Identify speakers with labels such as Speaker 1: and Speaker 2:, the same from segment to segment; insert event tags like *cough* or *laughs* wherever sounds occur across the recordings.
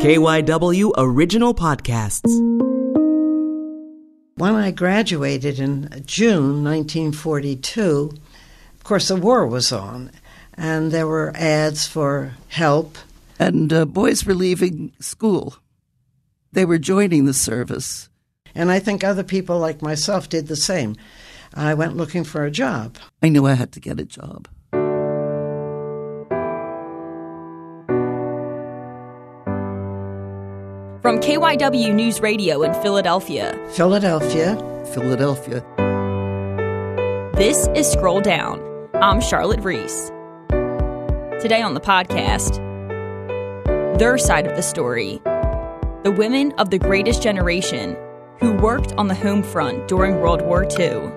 Speaker 1: KYW Original Podcasts.
Speaker 2: When I graduated in June 1942, of course, the war was on, and there were ads for help.
Speaker 3: And uh, boys were leaving school, they were joining the service.
Speaker 2: And I think other people like myself did the same. I went looking for a job.
Speaker 3: I knew I had to get a job.
Speaker 4: From KYW News Radio in Philadelphia,
Speaker 2: Philadelphia.
Speaker 3: Philadelphia.
Speaker 4: this is Scroll Down. I'm Charlotte Reese. Today on the podcast, their side of the story the women of the greatest generation who worked on the home front during World War II.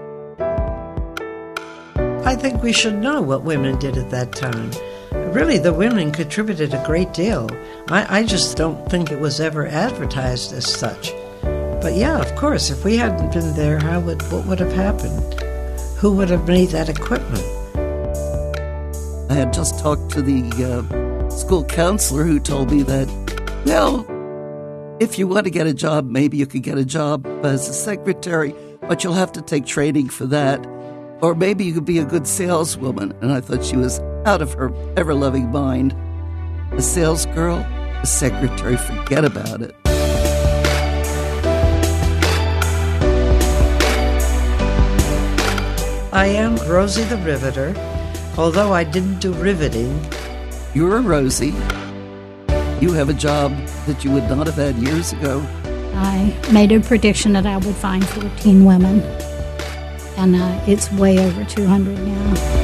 Speaker 2: I think we should know what women did at that time. Really, the women contributed a great deal. I, I just don't think it was ever advertised as such. But yeah, of course, if we hadn't been there, how would what would have happened? Who would have made that equipment?
Speaker 3: I had just talked to the uh, school counselor who told me that, well, if you want to get a job, maybe you could get a job as a secretary, but you'll have to take training for that. Or maybe you could be a good saleswoman. And I thought she was out of her ever loving mind. A sales girl, a secretary, forget about it.
Speaker 2: I am Rosie the Riveter, although I didn't do riveting.
Speaker 3: You're a Rosie. You have a job that you would not have had years ago.
Speaker 5: I made a prediction that I would find 14 women, and uh, it's way over 200 now.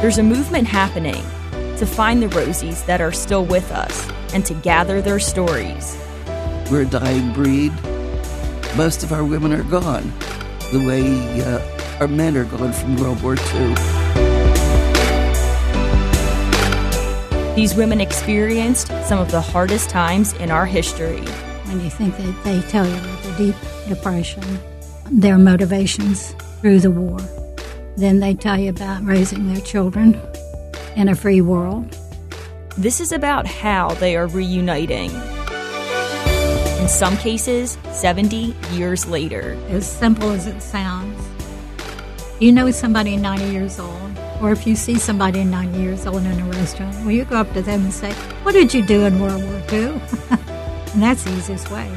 Speaker 4: There's a movement happening to find the Rosies that are still with us and to gather their stories.
Speaker 3: We're a dying breed. Most of our women are gone, the way uh, our men are gone from World War II.
Speaker 4: These women experienced some of the hardest times in our history.
Speaker 5: When you think that they tell you about the deep depression, their motivations through the war, then they tell you about raising their children in a free world.
Speaker 4: This is about how they are reuniting. In some cases, 70 years later.
Speaker 5: As simple as it sounds, you know somebody 90 years old, or if you see somebody 90 years old in a restaurant, well, you go up to them and say, What did you do in World War II? *laughs* and that's the easiest way.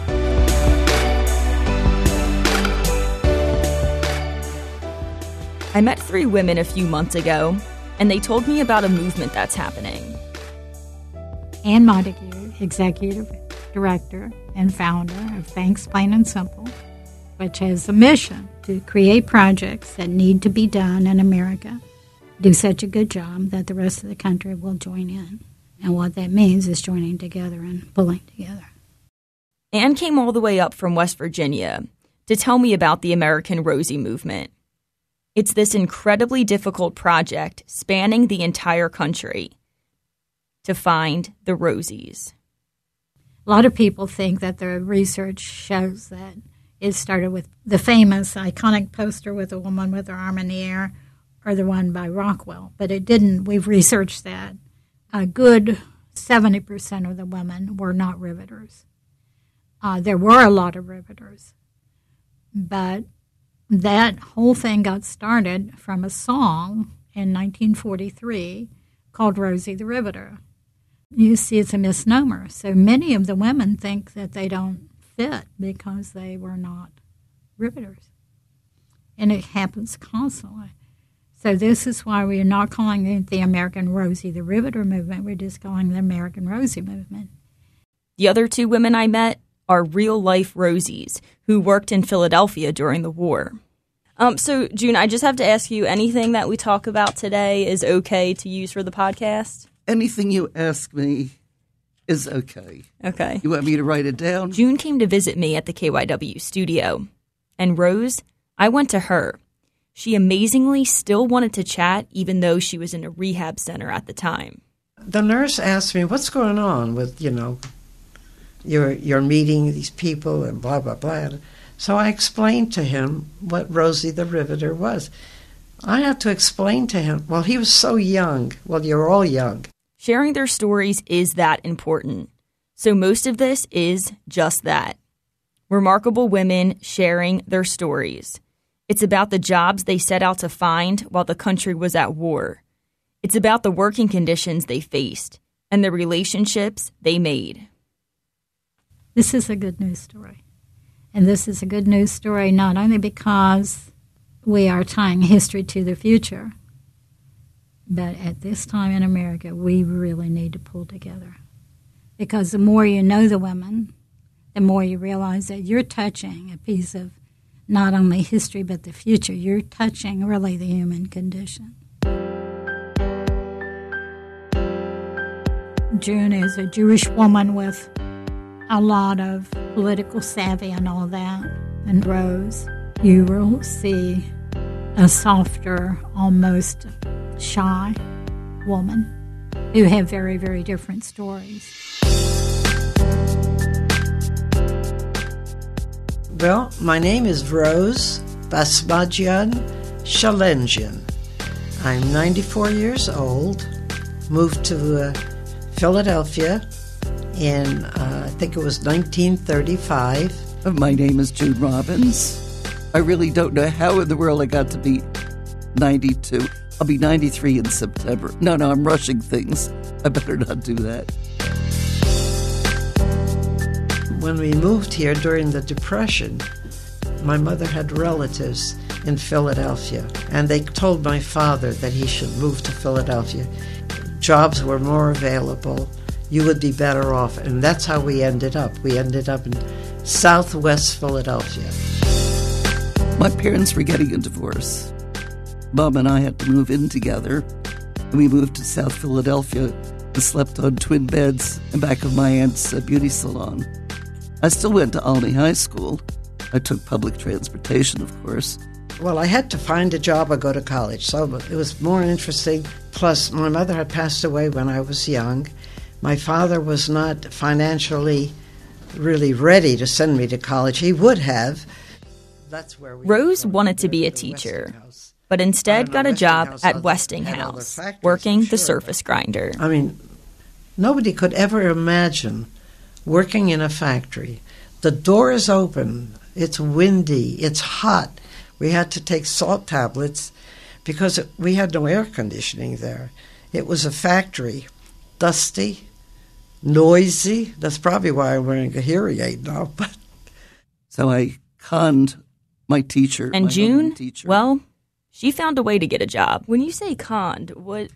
Speaker 4: I met three women a few months ago, and they told me about a movement that's happening.
Speaker 5: Anne Montague, Executive Director and founder of Thanks Plain and Simple, which has a mission to create projects that need to be done in America, do such a good job that the rest of the country will join in. And what that means is joining together and pulling together.
Speaker 4: Anne came all the way up from West Virginia to tell me about the American Rosie movement. It's this incredibly difficult project spanning the entire country to find the Rosies.
Speaker 5: A lot of people think that the research shows that it started with the famous iconic poster with a woman with her arm in the air or the one by Rockwell, but it didn't. We've researched that. A good 70% of the women were not riveters. Uh, there were a lot of riveters, but that whole thing got started from a song in 1943 called Rosie the Riveter. You see, it's a misnomer. So many of the women think that they don't fit because they were not riveters. And it happens constantly. So this is why we are not calling it the American Rosie the Riveter movement. We're just calling the American Rosie movement.
Speaker 4: The other two women I met are real life Rosies who worked in Philadelphia during the war. Um, so, June, I just have to ask you anything that we talk about today is okay to use for the podcast?
Speaker 3: Anything you ask me is okay.
Speaker 4: Okay.
Speaker 3: You want me to write it down?
Speaker 4: June came to visit me at the KYW studio. And Rose, I went to her. She amazingly still wanted to chat, even though she was in a rehab center at the time.
Speaker 2: The nurse asked me, "What's going on with you know? You're you're meeting these people and blah blah blah." So I explained to him what Rosie the Riveter was. I had to explain to him. Well, he was so young. Well, you're all young.
Speaker 4: Sharing their stories is that important. So most of this is just that remarkable women sharing their stories. It's about the jobs they set out to find while the country was at war. It's about the working conditions they faced and the relationships they made.
Speaker 5: This is a good news story. And this is a good news story not only because we are tying history to the future, but at this time in America, we really need to pull together. Because the more you know the women, the more you realize that you're touching a piece of not only history but the future. You're touching really the human condition. June is a Jewish woman with a lot of political savvy and all that. And Rose, you will see a softer, almost shy woman who have very, very different stories.
Speaker 2: Well, my name is Rose Basmadjian Shalenjian. I'm 94 years old, moved to uh, Philadelphia in, uh, I think it was 1935.
Speaker 3: My name is June Robbins. I really don't know how in the world I got to be 92. I'll be 93 in September. No, no, I'm rushing things. I better not do that
Speaker 2: when we moved here during the Depression, my mother had relatives in Philadelphia, and they told my father that he should move to Philadelphia. Jobs were more available. You would be better off. And that's how we ended up. We ended up in southwest Philadelphia.
Speaker 3: My parents were getting a divorce. Bob and I had to move in together. And we moved to South Philadelphia and slept on twin beds in back of my aunt's uh, beauty salon. I still went to Olney High School. I took public transportation, of course.
Speaker 2: Well, I had to find a job or go to college, so it was more interesting. Plus, my mother had passed away when I was young. My father was not financially really ready to send me to college. He would have.
Speaker 4: That's where Rose wanted to be a teacher, but instead got a job at Westinghouse, working the surface grinder.
Speaker 2: I mean, nobody could ever imagine working in a factory. The door is open, it's windy, it's hot. We had to take salt tablets because we had no air conditioning there. It was a factory, dusty, noisy. That's probably why I'm wearing a hearing aid now. *laughs* But
Speaker 3: so I conned my teacher.
Speaker 4: And
Speaker 3: my
Speaker 4: June,
Speaker 3: teacher.
Speaker 4: well, she found a way to get a job. When you say conned, what?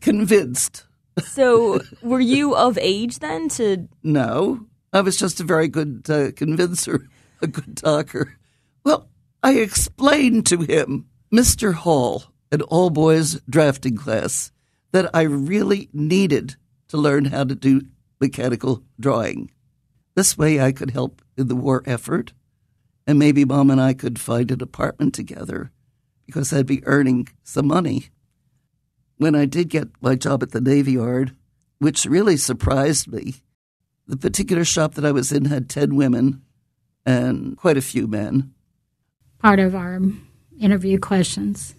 Speaker 3: Convinced. *laughs*
Speaker 4: So, were you of age then to?
Speaker 3: No, I was just a very good uh, convincer, *laughs* a good talker. Well, I explained to him, Mr. Hall, an all boys drafting class, that I really needed to learn how to do mechanical drawing. This way I could help in the war effort, and maybe Mom and I could find an apartment together because I'd be earning some money when I did get my job at the Navy Yard, which really surprised me, the particular shop that I was in had 10 women and quite a few men.
Speaker 5: Part of our interview questions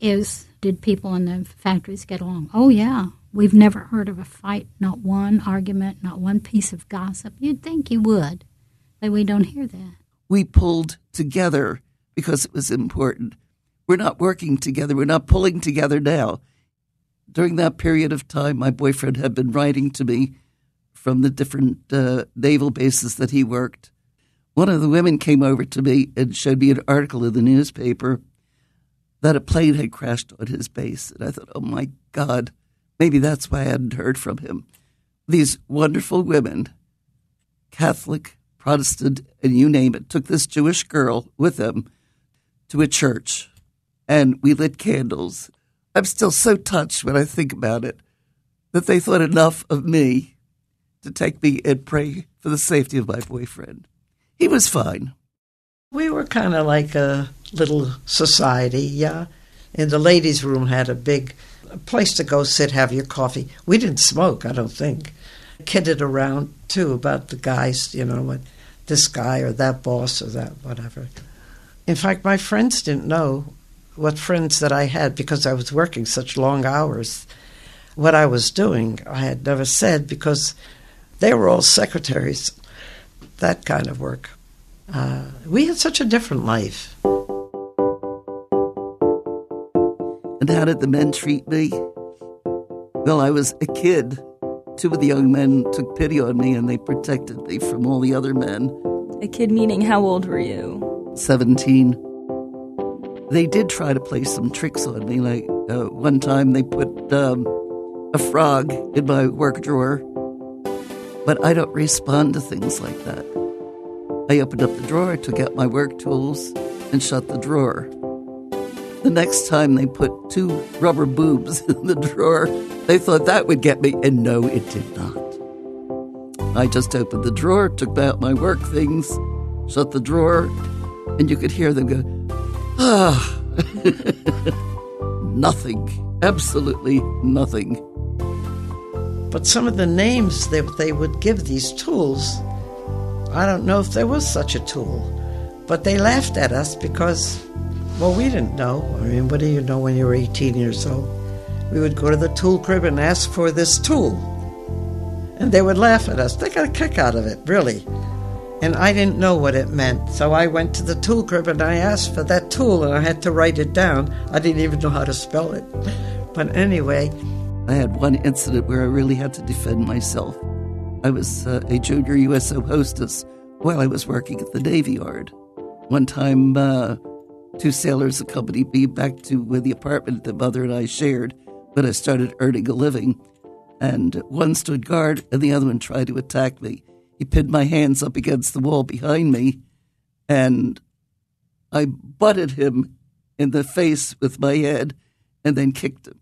Speaker 5: is Did people in the factories get along? Oh, yeah. We've never heard of a fight, not one argument, not one piece of gossip. You'd think you would, but we don't hear that.
Speaker 3: We pulled together because it was important. We're not working together. We're not pulling together now. During that period of time, my boyfriend had been writing to me from the different uh, naval bases that he worked. One of the women came over to me and showed me an article in the newspaper that a plane had crashed on his base. And I thought, oh my God, maybe that's why I hadn't heard from him. These wonderful women, Catholic, Protestant, and you name it, took this Jewish girl with them to a church and we lit candles. I'm still so touched when I think about it that they thought enough of me to take me and pray for the safety of my boyfriend. He was fine.
Speaker 2: We were kind of like a little society, yeah. And the ladies' room had a big place to go sit, have your coffee. We didn't smoke, I don't think. Kidded around too about the guys, you know, this guy or that boss or that whatever. In fact, my friends didn't know what friends that I had because I was working such long hours. what I was doing, I had never said because they were all secretaries, that kind of work. Uh, we had such a different life.
Speaker 3: And how did the men treat me? Well, I was a kid. Two of the young men took pity on me and they protected me from all the other men.
Speaker 4: A kid meaning how old were you?
Speaker 3: 17. They did try to play some tricks on me. Like uh, one time they put um, a frog in my work drawer. But I don't respond to things like that. I opened up the drawer, took out my work tools, and shut the drawer. The *laughs* next time they put two rubber boobs *laughs* in the drawer, they thought that would get me, and no, it did not. I just opened the drawer, took out my work things, shut the drawer, and you could hear them go, ah. *laughs* nothing. Absolutely nothing.
Speaker 2: But some of the names that they would give these tools, I don't know if there was such a tool. But they laughed at us because well, we didn't know. I mean, what do you know when you're 18 years old? We would go to the tool crib and ask for this tool. And they would laugh at us. They got a kick out of it, really. And I didn't know what it meant. So I went to the tool crib and I asked for that tool and I had to write it down. I didn't even know how to spell it. But anyway.
Speaker 3: I had one incident where I really had to defend myself. I was uh, a junior USO hostess while I was working at the Navy Yard. One time, uh, Two sailors accompanied me back to the apartment that mother and I shared when I started earning a living. And one stood guard, and the other one tried to attack me. He pinned my hands up against the wall behind me, and I butted him in the face with my head and then kicked him.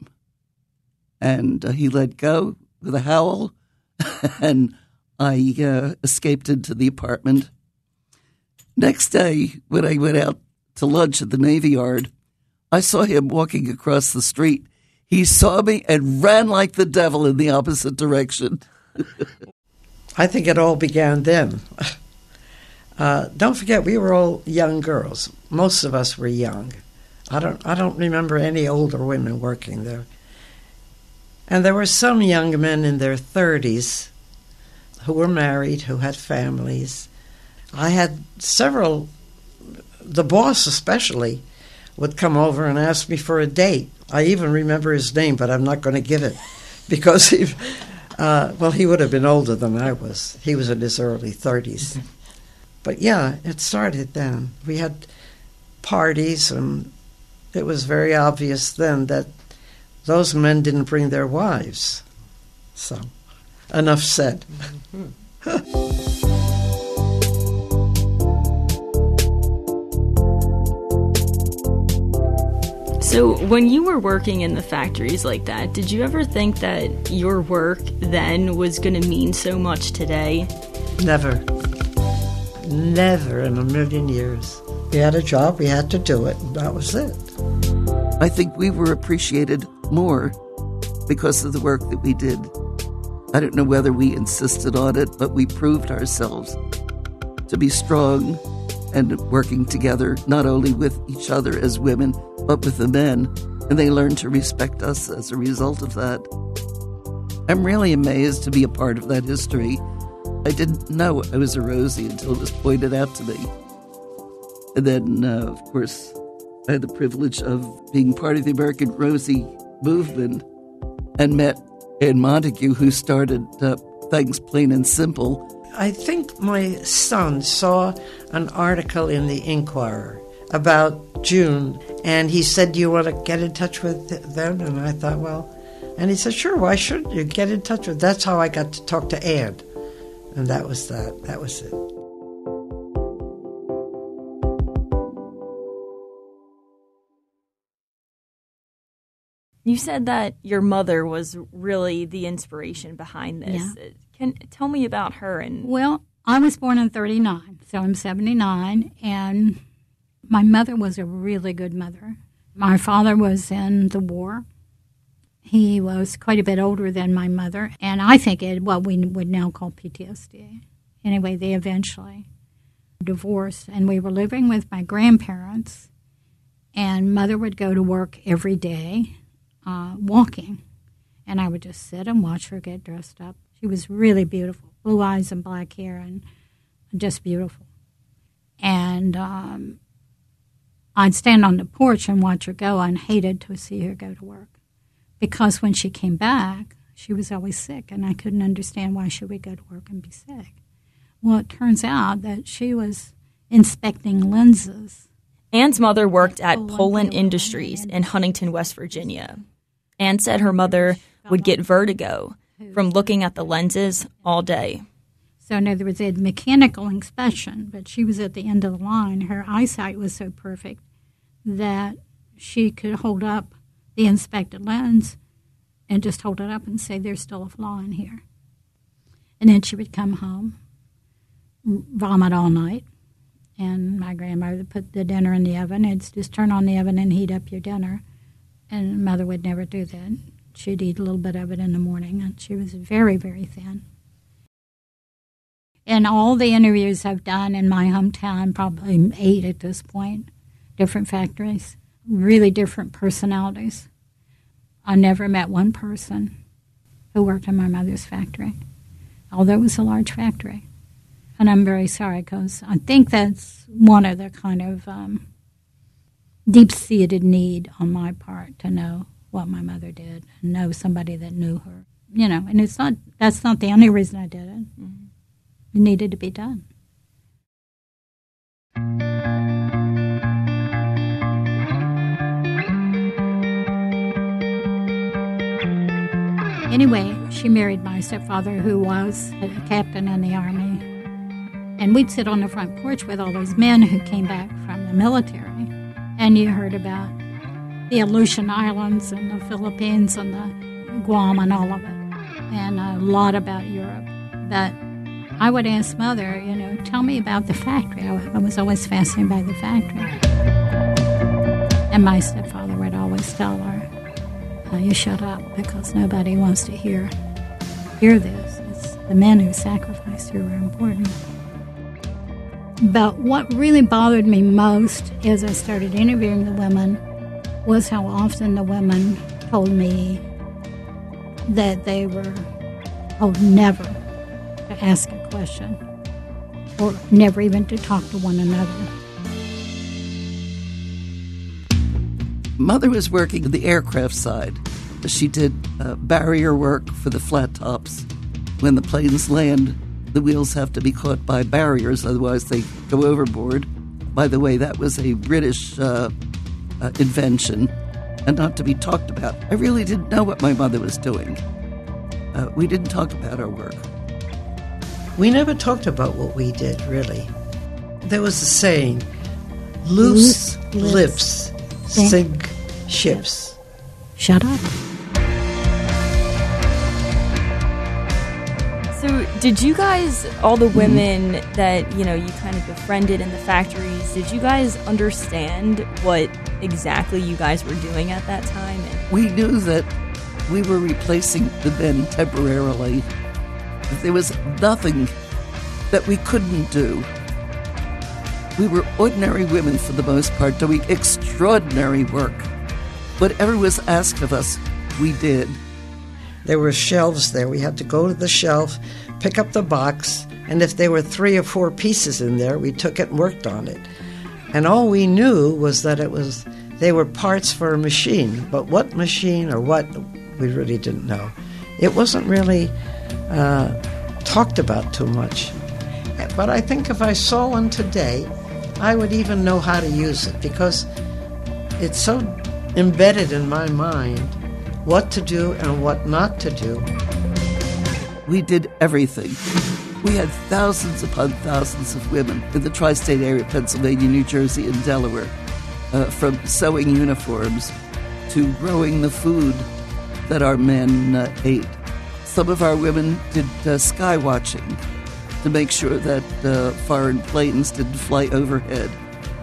Speaker 3: And uh, he let go with a howl, *laughs* and I uh, escaped into the apartment. Next day, when I went out to lunch at the Navy Yard. I saw him walking across the street. He saw me and ran like the devil in the opposite direction.
Speaker 2: I think it all began then. Uh, don't forget, we were all young girls. Most of us were young. I don't, I don't remember any older women working there. And there were some young men in their 30s who were married, who had families. I had several the boss especially would come over and ask me for a date. I even remember his name, but I'm not going to give it *laughs* because he, uh, well, he would have been older than I was. He was in his early 30s. Mm-hmm. But yeah, it started then. We had parties, and it was very obvious then that those men didn't bring their wives. So, enough said. Mm-hmm. *laughs*
Speaker 4: So, when you were working in the factories like that, did you ever think that your work then was going to mean so much today?
Speaker 2: Never. Never in a million years. We had a job, we had to do it, and that was it.
Speaker 3: I think we were appreciated more because of the work that we did. I don't know whether we insisted on it, but we proved ourselves to be strong and working together, not only with each other as women, but with the men, and they learned to respect us as a result of that. I'm really amazed to be a part of that history. I didn't know I was a Rosie until it was pointed out to me. And then, uh, of course, I had the privilege of being part of the American Rosie movement and met Anne Montague, who started uh, Thanks Plain and Simple.
Speaker 2: I think my son saw an article in the Inquirer about June, and he said, "Do you want to get in touch with them?" And I thought, well, and he said, "Sure, why shouldn't you get in touch with?" That's how I got to talk to Anne, and that was that. That was it.
Speaker 4: You said that your mother was really the inspiration behind this. Yeah. Can tell me about her and
Speaker 5: Well, I was born in 39, so I'm 79 and my mother was a really good mother. My father was in the war. He was quite a bit older than my mother, and I think it what we would now call PTSD. Anyway, they eventually divorced, and we were living with my grandparents. And mother would go to work every day, uh, walking, And I would just sit and watch her get dressed up. She was really beautiful, blue eyes and black hair, and just beautiful. And um, I'd stand on the porch and watch her go. I hated to see her go to work because when she came back, she was always sick, and I couldn't understand why she would go to work and be sick. Well, it turns out that she was inspecting lenses.
Speaker 4: Anne's mother worked at
Speaker 5: oh,
Speaker 4: Polan
Speaker 5: Polan Polan
Speaker 4: Industries in Huntington, West Virginia. Anne said her mother would get vertigo from looking at the lenses all day.
Speaker 5: So, in other words, they had mechanical inspection, but she was at the end of the line. Her eyesight was so perfect that she could hold up the inspected lens and just hold it up and say, There's still a flaw in here. And then she would come home, vomit all night. And my grandmother would put the dinner in the oven. It's just turn on the oven and heat up your dinner. And mother would never do that. She'd eat a little bit of it in the morning. And she was very, very thin. In all the interviews I've done in my hometown, probably eight at this point, different factories, really different personalities. I never met one person who worked in my mother's factory, although it was a large factory. And I'm very sorry because I think that's one of the kind of um, deep seated need on my part to know what my mother did and know somebody that knew her. You know, and it's not, that's not the only reason I did it. It needed to be done. Anyway, she married my stepfather, who was a captain in the army. And we'd sit on the front porch with all those men who came back from the military. And you heard about the Aleutian Islands and the Philippines and the Guam and all of it, and a lot about Europe. But I would ask mother, you know, tell me about the factory. I I was always fascinated by the factory. And my stepfather would always tell her, uh, you shut up because nobody wants to hear hear this. It's the men who sacrificed who are important. But what really bothered me most as I started interviewing the women was how often the women told me that they were told never to ask a question or never even to talk to one another.
Speaker 3: Mother was working the aircraft side. She did uh, barrier work for the flat tops. When the planes land, the wheels have to be caught by barriers, otherwise, they go overboard. By the way, that was a British uh, uh, invention and not to be talked about. I really didn't know what my mother was doing. Uh, we didn't talk about our work.
Speaker 2: We never talked about what we did, really. There was a saying loose,
Speaker 5: Loose lips
Speaker 2: lips
Speaker 5: sink
Speaker 2: sink ships.
Speaker 5: Shut up.
Speaker 4: So, did you guys, all the mm. women that you know you kind of befriended in the factories, did you guys understand what exactly you guys were doing at that time?
Speaker 3: We knew that we were replacing the men temporarily. There was nothing that we couldn't do. We were ordinary women for the most part, doing extraordinary work. Whatever was asked of us, we did.
Speaker 2: There were shelves there. We had to go to the shelf, pick up the box, and if there were three or four pieces in there, we took it and worked on it. And all we knew was that it was they were parts for a machine, but what machine or what we really didn't know. It wasn't really uh, talked about too much. But I think if I saw one today, I would even know how to use it because it's so embedded in my mind what to do and what not to do.
Speaker 3: We did everything. We had thousands upon thousands of women in the tri state area, Pennsylvania, New Jersey, and Delaware, uh, from sewing uniforms to growing the food that our men uh, ate. Some of our women did uh, sky watching to make sure that uh, foreign planes didn't fly overhead.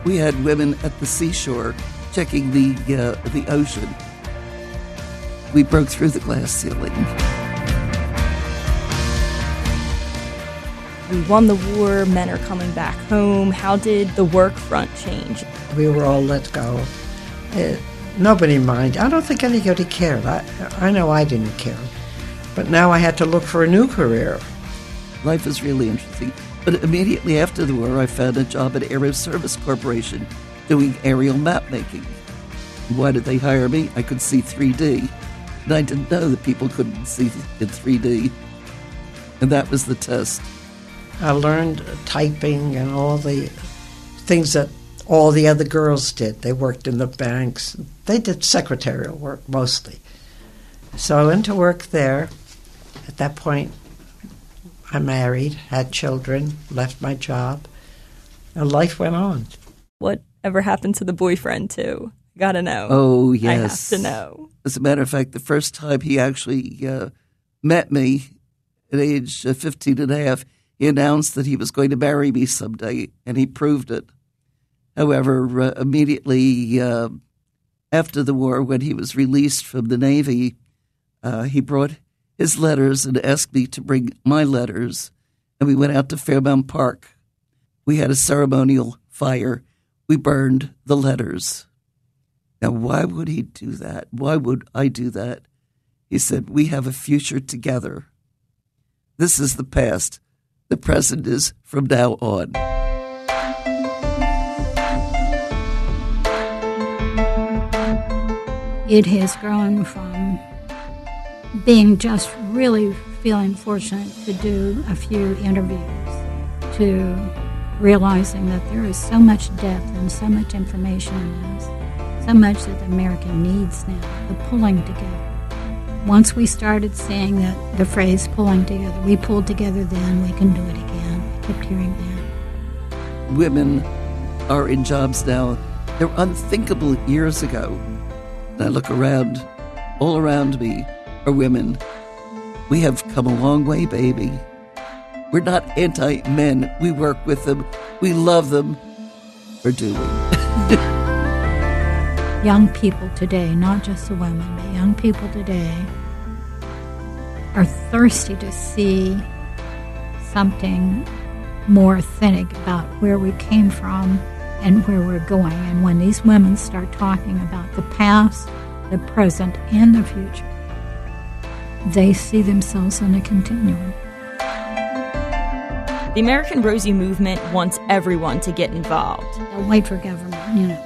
Speaker 3: We had women at the seashore checking the, uh, the ocean. We broke through the glass ceiling.
Speaker 4: we won the war, men are coming back home. How did the work front change?
Speaker 2: we were all let go. It, nobody minded. I don't think anybody cared. I, I know I didn't care. But now I had to look for a new career.
Speaker 3: Life is really interesting. But immediately after the war, I found a job at Aero Service Corporation doing aerial map making. Why did they hire me? I could see 3D. And I didn't know that people couldn't see in 3D. And that was the test.
Speaker 2: I learned typing and all the things that all the other girls did. They worked in the banks. They did secretarial work mostly. So I went to work there. At that point, I married, had children, left my job, and life went on.
Speaker 4: Whatever happened to the boyfriend, too? Gotta know.
Speaker 3: Oh, yes.
Speaker 4: I have to know.
Speaker 3: As a matter of fact, the first time he actually uh, met me at age uh, 15 and a half, he announced that he was going to marry me someday, and he proved it. However, uh, immediately uh, after the war, when he was released from the Navy, uh, he brought his letters and asked me to bring my letters, and we went out to Fairmount Park. We had a ceremonial fire. We burned the letters. Now, why would he do that? Why would I do that? He said, We have a future together. This is the past. The present is from now on.
Speaker 5: It has grown from being just really feeling fortunate to do a few interviews to realizing that there is so much depth and so much information in this, so much that America needs now, the pulling together. Once we started seeing that the phrase pulling together, we pulled together then, we can do it again. I kept hearing that.
Speaker 3: Women are in jobs now. They're unthinkable years ago. I look around, all around me are women. We have come a long way, baby. We're not anti men. We work with them. We love them. Or do we? *laughs*
Speaker 5: young people today, not just the women, but young people today, are thirsty to see something more authentic about where we came from and where we're going. And when these women start talking about the past, the present, and the future, they see themselves on a continuum.
Speaker 4: The American Rosie movement wants everyone to get involved.
Speaker 5: Don't wait for government, you know.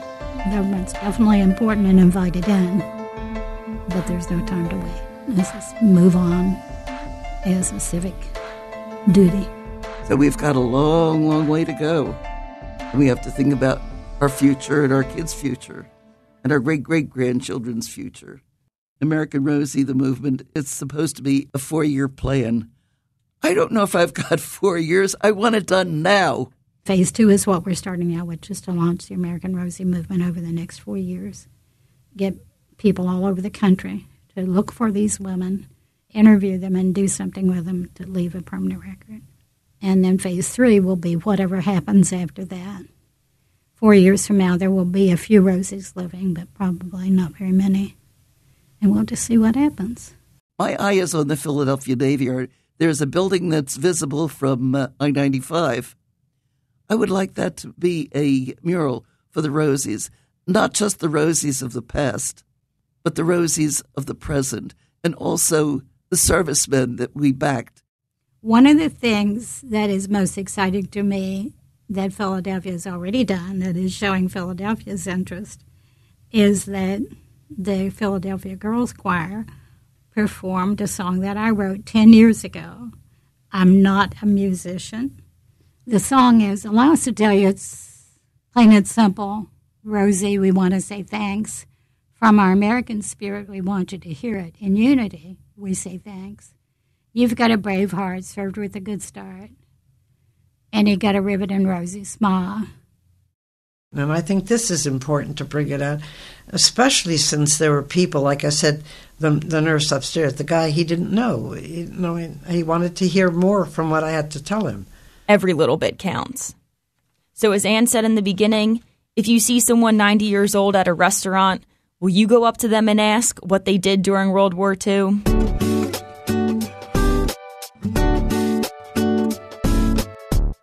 Speaker 5: Government's definitely important and invited in, but there's no time to wait. Let's just move on as a civic duty.
Speaker 3: So we've got a long, long way to go. And we have to think about our future and our kids' future and our great great grandchildren's future. American Rosie, the movement, it's supposed to be a four year plan. I don't know if I've got *laughs* four years. I want it done now.
Speaker 5: Phase two is what we're starting now, which is to launch the American Rosie movement over the next four years. Get people all over the country to look for these women, interview them, and do something with them to leave a permanent record. And then phase three will be whatever happens after that. Four years from now, there will be a few Rosies living, but probably not very many. And we'll just see what happens.
Speaker 3: My eye is on the Philadelphia Navy Yard. There's a building that's visible from uh, I 95. I would like that to be a mural for the Rosies, not just the Rosies of the past, but the Rosies of the present, and also the servicemen that we backed.
Speaker 5: One of the things that is most exciting to me that Philadelphia has already done, that is showing Philadelphia's interest, is that the Philadelphia Girls Choir performed a song that I wrote 10 years ago. I'm not a musician. The song is, allow us to tell you it's plain and simple. Rosie, we want to say thanks. From our American spirit, we want you to hear it. In unity, we say thanks. You've got a brave heart served with a good start. And you got a rivet and rosy smile.
Speaker 2: And I think this is important to bring it out, especially since there were people, like I said, the, the nurse upstairs, the guy he didn't know. He, know, he wanted to hear more from what I had to tell him.
Speaker 4: Every little bit counts. So, as Anne said in the beginning, if you see someone 90 years old at a restaurant, will you go up to them and ask what they did during World War II?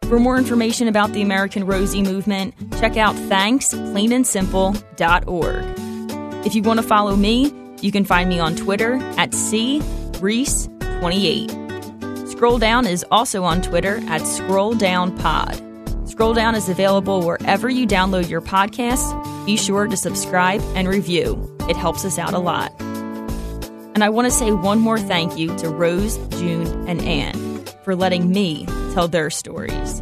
Speaker 4: For more information about the American Rosie movement, check out thanksplainandsimple.org. If you want to follow me, you can find me on Twitter at crease28. Scroll Down is also on Twitter at ScrollDownPod. Scroll Down is available wherever you download your podcasts. Be sure to subscribe and review. It helps us out a lot. And I want to say one more thank you to Rose, June, and Anne for letting me tell their stories.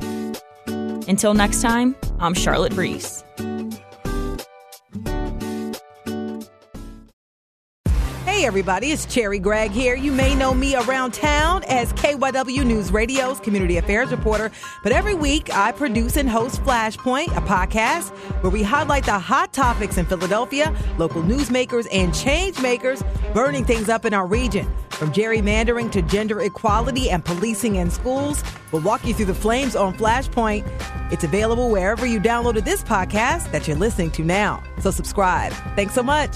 Speaker 4: Until next time, I'm Charlotte Reese.
Speaker 6: Hey everybody, it's Cherry Gregg here. You may know me around town as KYW News Radio's community affairs reporter, but every week I produce and host Flashpoint, a podcast where we highlight the hot topics in Philadelphia, local newsmakers and change makers burning things up in our region. From gerrymandering to gender equality and policing in schools, we'll walk you through the flames on Flashpoint. It's available wherever you downloaded this podcast that you're listening to now. So subscribe. Thanks so much.